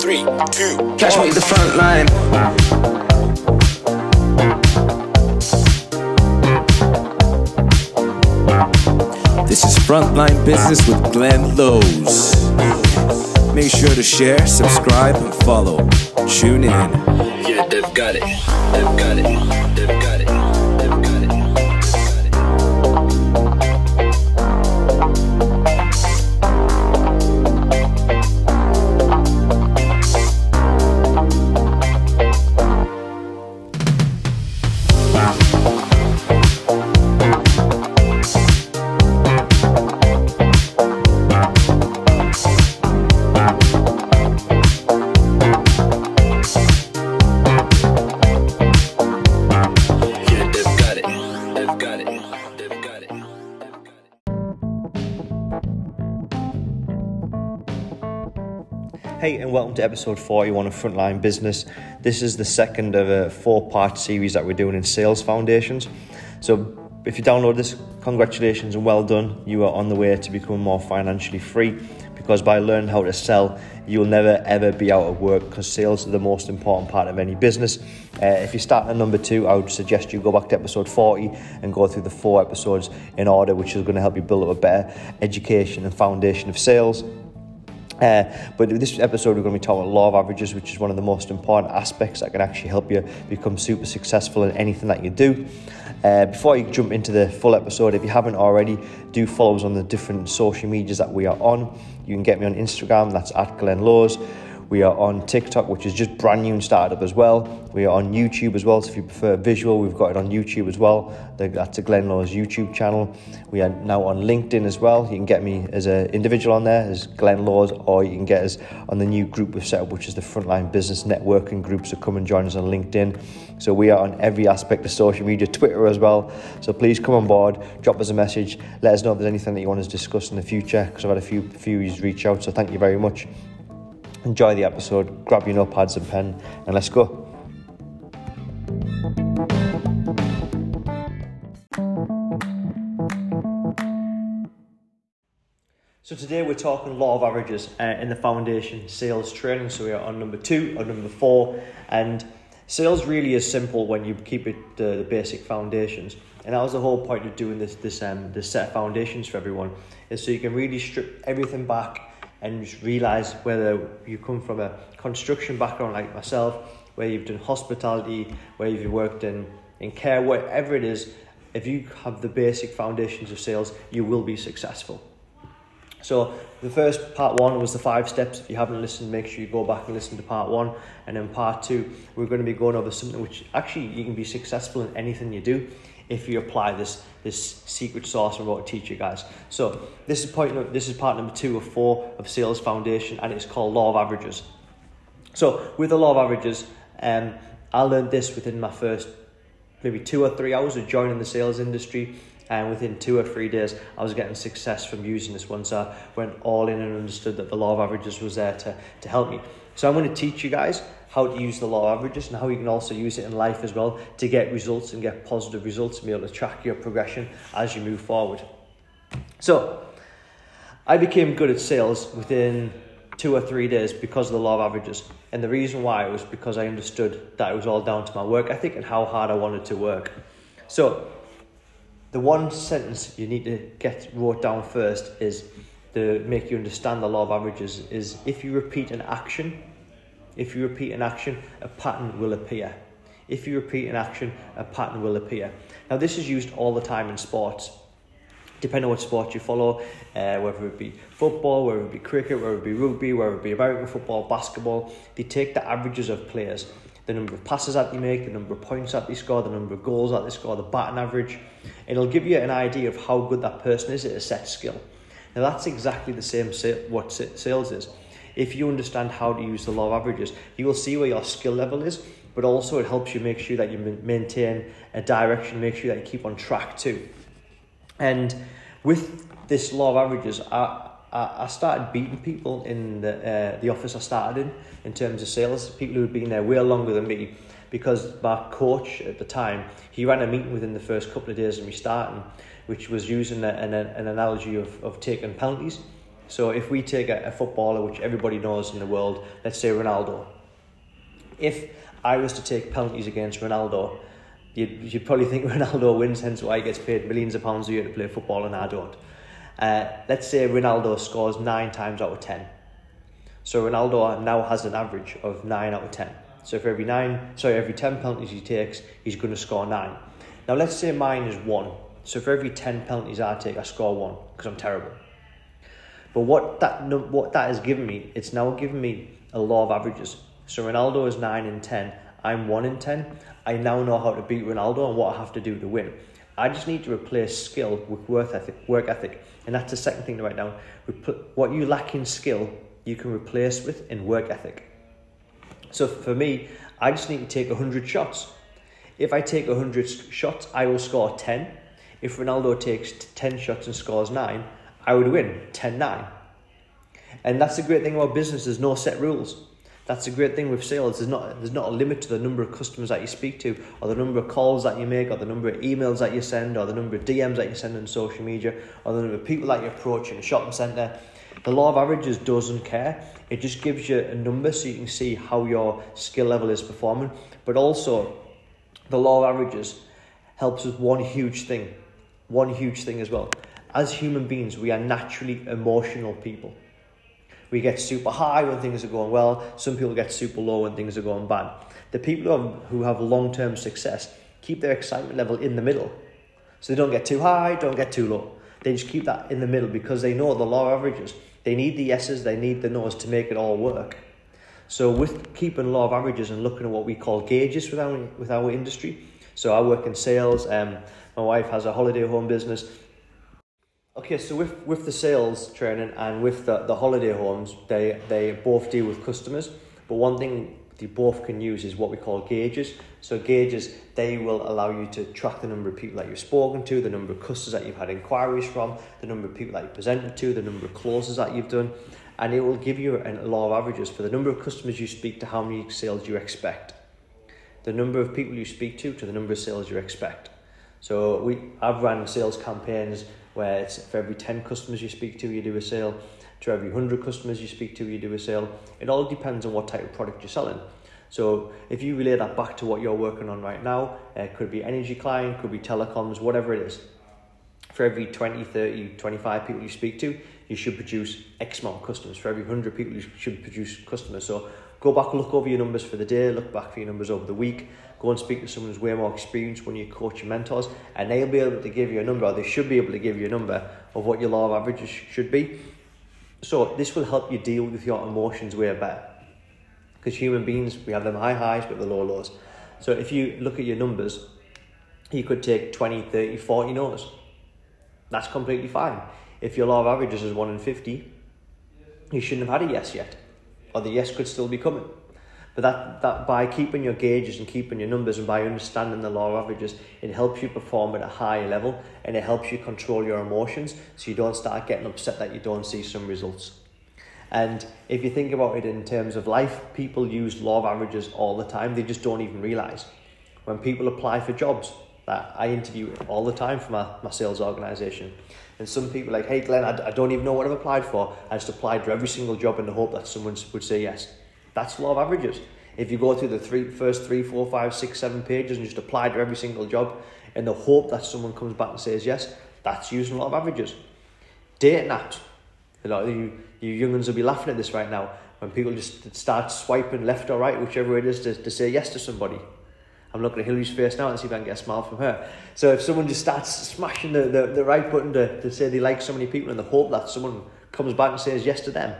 Three, two, Catch me at the front line. This is Frontline Business with Glenn Lowe's. Make sure to share, subscribe, and follow. Tune in. Yeah, they've got it. They've got it. They've got it. Yeah, Hey, and welcome to episode 41 of Frontline Business. This is the second of a four part series that we're doing in Sales Foundations. So, if you download this, congratulations and well done. You are on the way to becoming more financially free because by learning how to sell, you'll never ever be out of work because sales are the most important part of any business. Uh, if you start at number two, I would suggest you go back to episode 40 and go through the four episodes in order, which is going to help you build up a better education and foundation of sales. Uh, but this episode, we're going to be talking about law of averages, which is one of the most important aspects that can actually help you become super successful in anything that you do. Uh, before you jump into the full episode, if you haven't already, do follow us on the different social medias that we are on. You can get me on Instagram, that's at Glenn Laws. We are on TikTok, which is just brand new and started up as well. We are on YouTube as well, so if you prefer visual, we've got it on YouTube as well. That's a Glenn Laws YouTube channel. We are now on LinkedIn as well. You can get me as an individual on there, as Glenn Laws, or you can get us on the new group we've set up, which is the Frontline Business Networking Group. So come and join us on LinkedIn. So we are on every aspect of social media, Twitter as well. So please come on board, drop us a message, let us know if there's anything that you want us to discuss in the future, because I've had a few few reach out. So thank you very much. Enjoy the episode, grab your notepads and pen, and let's go. So today we're talking law of averages uh, in the foundation sales training. So we are on number two or number four, and sales really is simple when you keep it uh, the basic foundations. And that was the whole point of doing this this um this set of foundations for everyone is so you can really strip everything back and just realize whether you come from a construction background like myself, where you've done hospitality, where you've worked in in care, whatever it is. If you have the basic foundations of sales, you will be successful. So the first part one was the five steps. If you haven't listened, make sure you go back and listen to part one. And then part two, we're going to be going over something which actually you can be successful in anything you do if you apply this this secret sauce I'm about to teach you guys. So this is point this is part number two of four of Sales Foundation, and it's called Law of Averages. So with the law of averages, um, I learned this within my first maybe two or three hours of joining the sales industry. And within two or three days, I was getting success from using this once I went all in and understood that the law of averages was there to, to help me. So I'm going to teach you guys how to use the law of averages and how you can also use it in life as well to get results and get positive results and be able to track your progression as you move forward. So I became good at sales within two or three days because of the law of averages. And the reason why was because I understood that it was all down to my work ethic and how hard I wanted to work. So the one sentence you need to get wrote down first is to make you understand the law of averages is if you repeat an action, if you repeat an action, a pattern will appear. If you repeat an action, a pattern will appear. Now this is used all the time in sports depending on what sport you follow, uh, whether it be football, whether it be cricket, whether it be rugby, whether it be American football, basketball, they take the averages of players, the number of passes that they make, the number of points that they score, the number of goals that they score, the batting average. It'll give you an idea of how good that person is at a set skill. Now that's exactly the same sa- what sales is. If you understand how to use the law of averages, you will see where your skill level is, but also it helps you make sure that you maintain a direction, make sure that you keep on track too. And with this law of averages, I, I, I started beating people in the, uh, the office I started in, in terms of sales. People who had been there way longer than me, because my coach at the time he ran a meeting within the first couple of days of me starting, which was using a, an, an analogy of, of taking penalties. So if we take a, a footballer, which everybody knows in the world, let's say Ronaldo, if I was to take penalties against Ronaldo, you'd, you'd probably think Ronaldo wins, hence why he gets paid millions of pounds a year to play football and I don't. Uh, let's say Ronaldo scores nine times out of ten. So Ronaldo now has an average of nine out of ten. So for every nine, sorry, every ten penalties he takes, he's going to score nine. Now let's say mine is one. So for every ten penalties I take, I score one because I'm terrible. But what that what that has given me, it's now given me a law of averages. So Ronaldo is nine in ten. I'm one in ten. I now know how to beat Ronaldo and what I have to do to win. I just need to replace skill with work ethic, work ethic, and that's the second thing to write down. What you lack in skill, you can replace with in work ethic. So for me, I just need to take 100 shots. If I take 100 shots, I will score 10. If Ronaldo takes 10 shots and scores 9, I would win 10 9. And that's the great thing about business, there's no set rules. That's a great thing with sales. There's not there's not a limit to the number of customers that you speak to, or the number of calls that you make, or the number of emails that you send, or the number of DMs that you send on social media, or the number of people that you approach in a shopping centre. The law of averages doesn't care. It just gives you a number so you can see how your skill level is performing. But also, the law of averages helps with one huge thing. One huge thing as well. As human beings, we are naturally emotional people. We get super high when things are going well. Some people get super low when things are going bad. The people who have, who have long term success keep their excitement level in the middle. So they don't get too high, don't get too low. They just keep that in the middle because they know the law of averages. They need the yeses, they need the nos to make it all work. So with keeping law of averages and looking at what we call gauges with our, with our industry. So I work in sales. Um, my wife has a holiday home business. Okay, so with, with the sales training and with the, the holiday homes, they, they both deal with customers. But one thing they both can use is what we call gauges. So gauges, they will allow you to track the number of people that you've spoken to, the number of customers that you've had inquiries from, the number of people that you've presented to, the number of closes that you've done. And it will give you a law of averages for the number of customers you speak to, how many sales you expect. The number of people you speak to, to the number of sales you expect. So we, I've run sales campaigns where it's for every 10 customers you speak to, you do a sale. To every 100 customers you speak to, you do a sale. It all depends on what type of product you're selling. So if you relay that back to what you're working on right now, it could be energy client, could be telecoms, whatever it is. For every 20, 30, 25 people you speak to, you should produce X amount of customers. For every 100 people, you should produce customers. So go back, and look over your numbers for the day, look back for your numbers over the week, go and speak to someone who's way more experienced when you coach your mentors, and they'll be able to give you a number, or they should be able to give you a number of what your law of averages should be. So this will help you deal with your emotions way better. Because human beings, we have them high highs but the low lows. So if you look at your numbers, you could take 20, 30, 40 no's. That's completely fine. If your law of averages is 1 in 50, you shouldn't have had a yes yet. Or the yes could still be coming. But that, that by keeping your gauges and keeping your numbers and by understanding the law of averages, it helps you perform at a higher level and it helps you control your emotions so you don't start getting upset that you don't see some results. And if you think about it in terms of life, people use law of averages all the time. They just don't even realize. When people apply for jobs, that I interview all the time for my, my sales organization. And some people are like, hey Glenn, I, I don't even know what I've applied for. I just applied for every single job in the hope that someone would say yes. That's law of averages. If you go through the three, first three, four, five, six, seven pages and just apply to every single job in the hope that someone comes back and says yes, that's using law of averages. Dating apps. A lot of you, you young ones will be laughing at this right now when people just start swiping left or right, whichever it is, to, to say yes to somebody. I'm looking at Hillary's face now and see if I can get a smile from her. So if someone just starts smashing the, the, the right button to, to say they like so many people and the hope that someone comes back and says yes to them,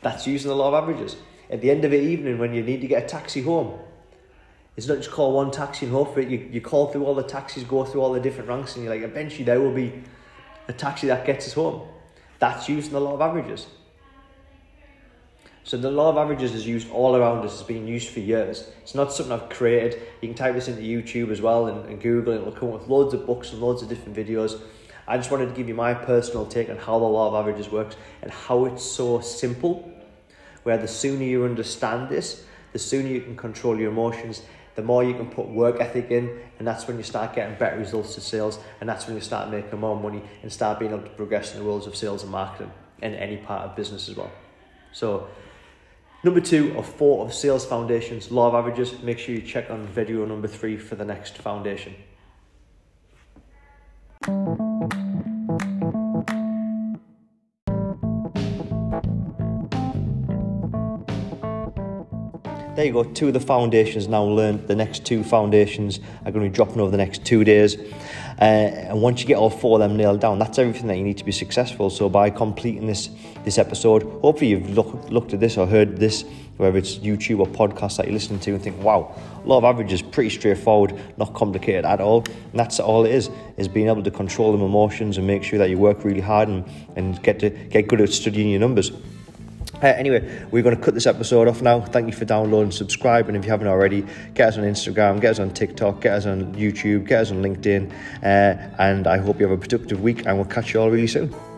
that's using the law of averages. At the end of the evening, when you need to get a taxi home, it's not just call one taxi and hope for it. You, you call through all the taxis, go through all the different ranks, and you're like, eventually there will be a taxi that gets us home. That's using the law of averages. So the law of averages is used all around us. It's been used for years. It's not something I've created. You can type this into YouTube as well and, and Google, and it'll come up with loads of books and loads of different videos. I just wanted to give you my personal take on how the law of averages works and how it's so simple. Where the sooner you understand this, the sooner you can control your emotions, the more you can put work ethic in, and that's when you start getting better results to sales, and that's when you start making more money and start being able to progress in the worlds of sales and marketing in any part of business as well. So, number two of four of sales foundations, law of averages. Make sure you check on video number three for the next foundation. There you go, two of the foundations now learned. The next two foundations are going to be dropping over the next two days. Uh, and once you get all four of them nailed down, that's everything that you need to be successful. So by completing this this episode, hopefully you've look, looked at this or heard this, whether it's YouTube or podcast that you're listening to, and think, wow, law of averages pretty straightforward, not complicated at all. And that's all it is, is being able to control them emotions and make sure that you work really hard and, and get to get good at studying your numbers. Uh, anyway, we're going to cut this episode off now. Thank you for downloading, subscribe, and if you haven't already, get us on Instagram, get us on TikTok, get us on YouTube, get us on LinkedIn, uh, and I hope you have a productive week, and we'll catch you all really soon.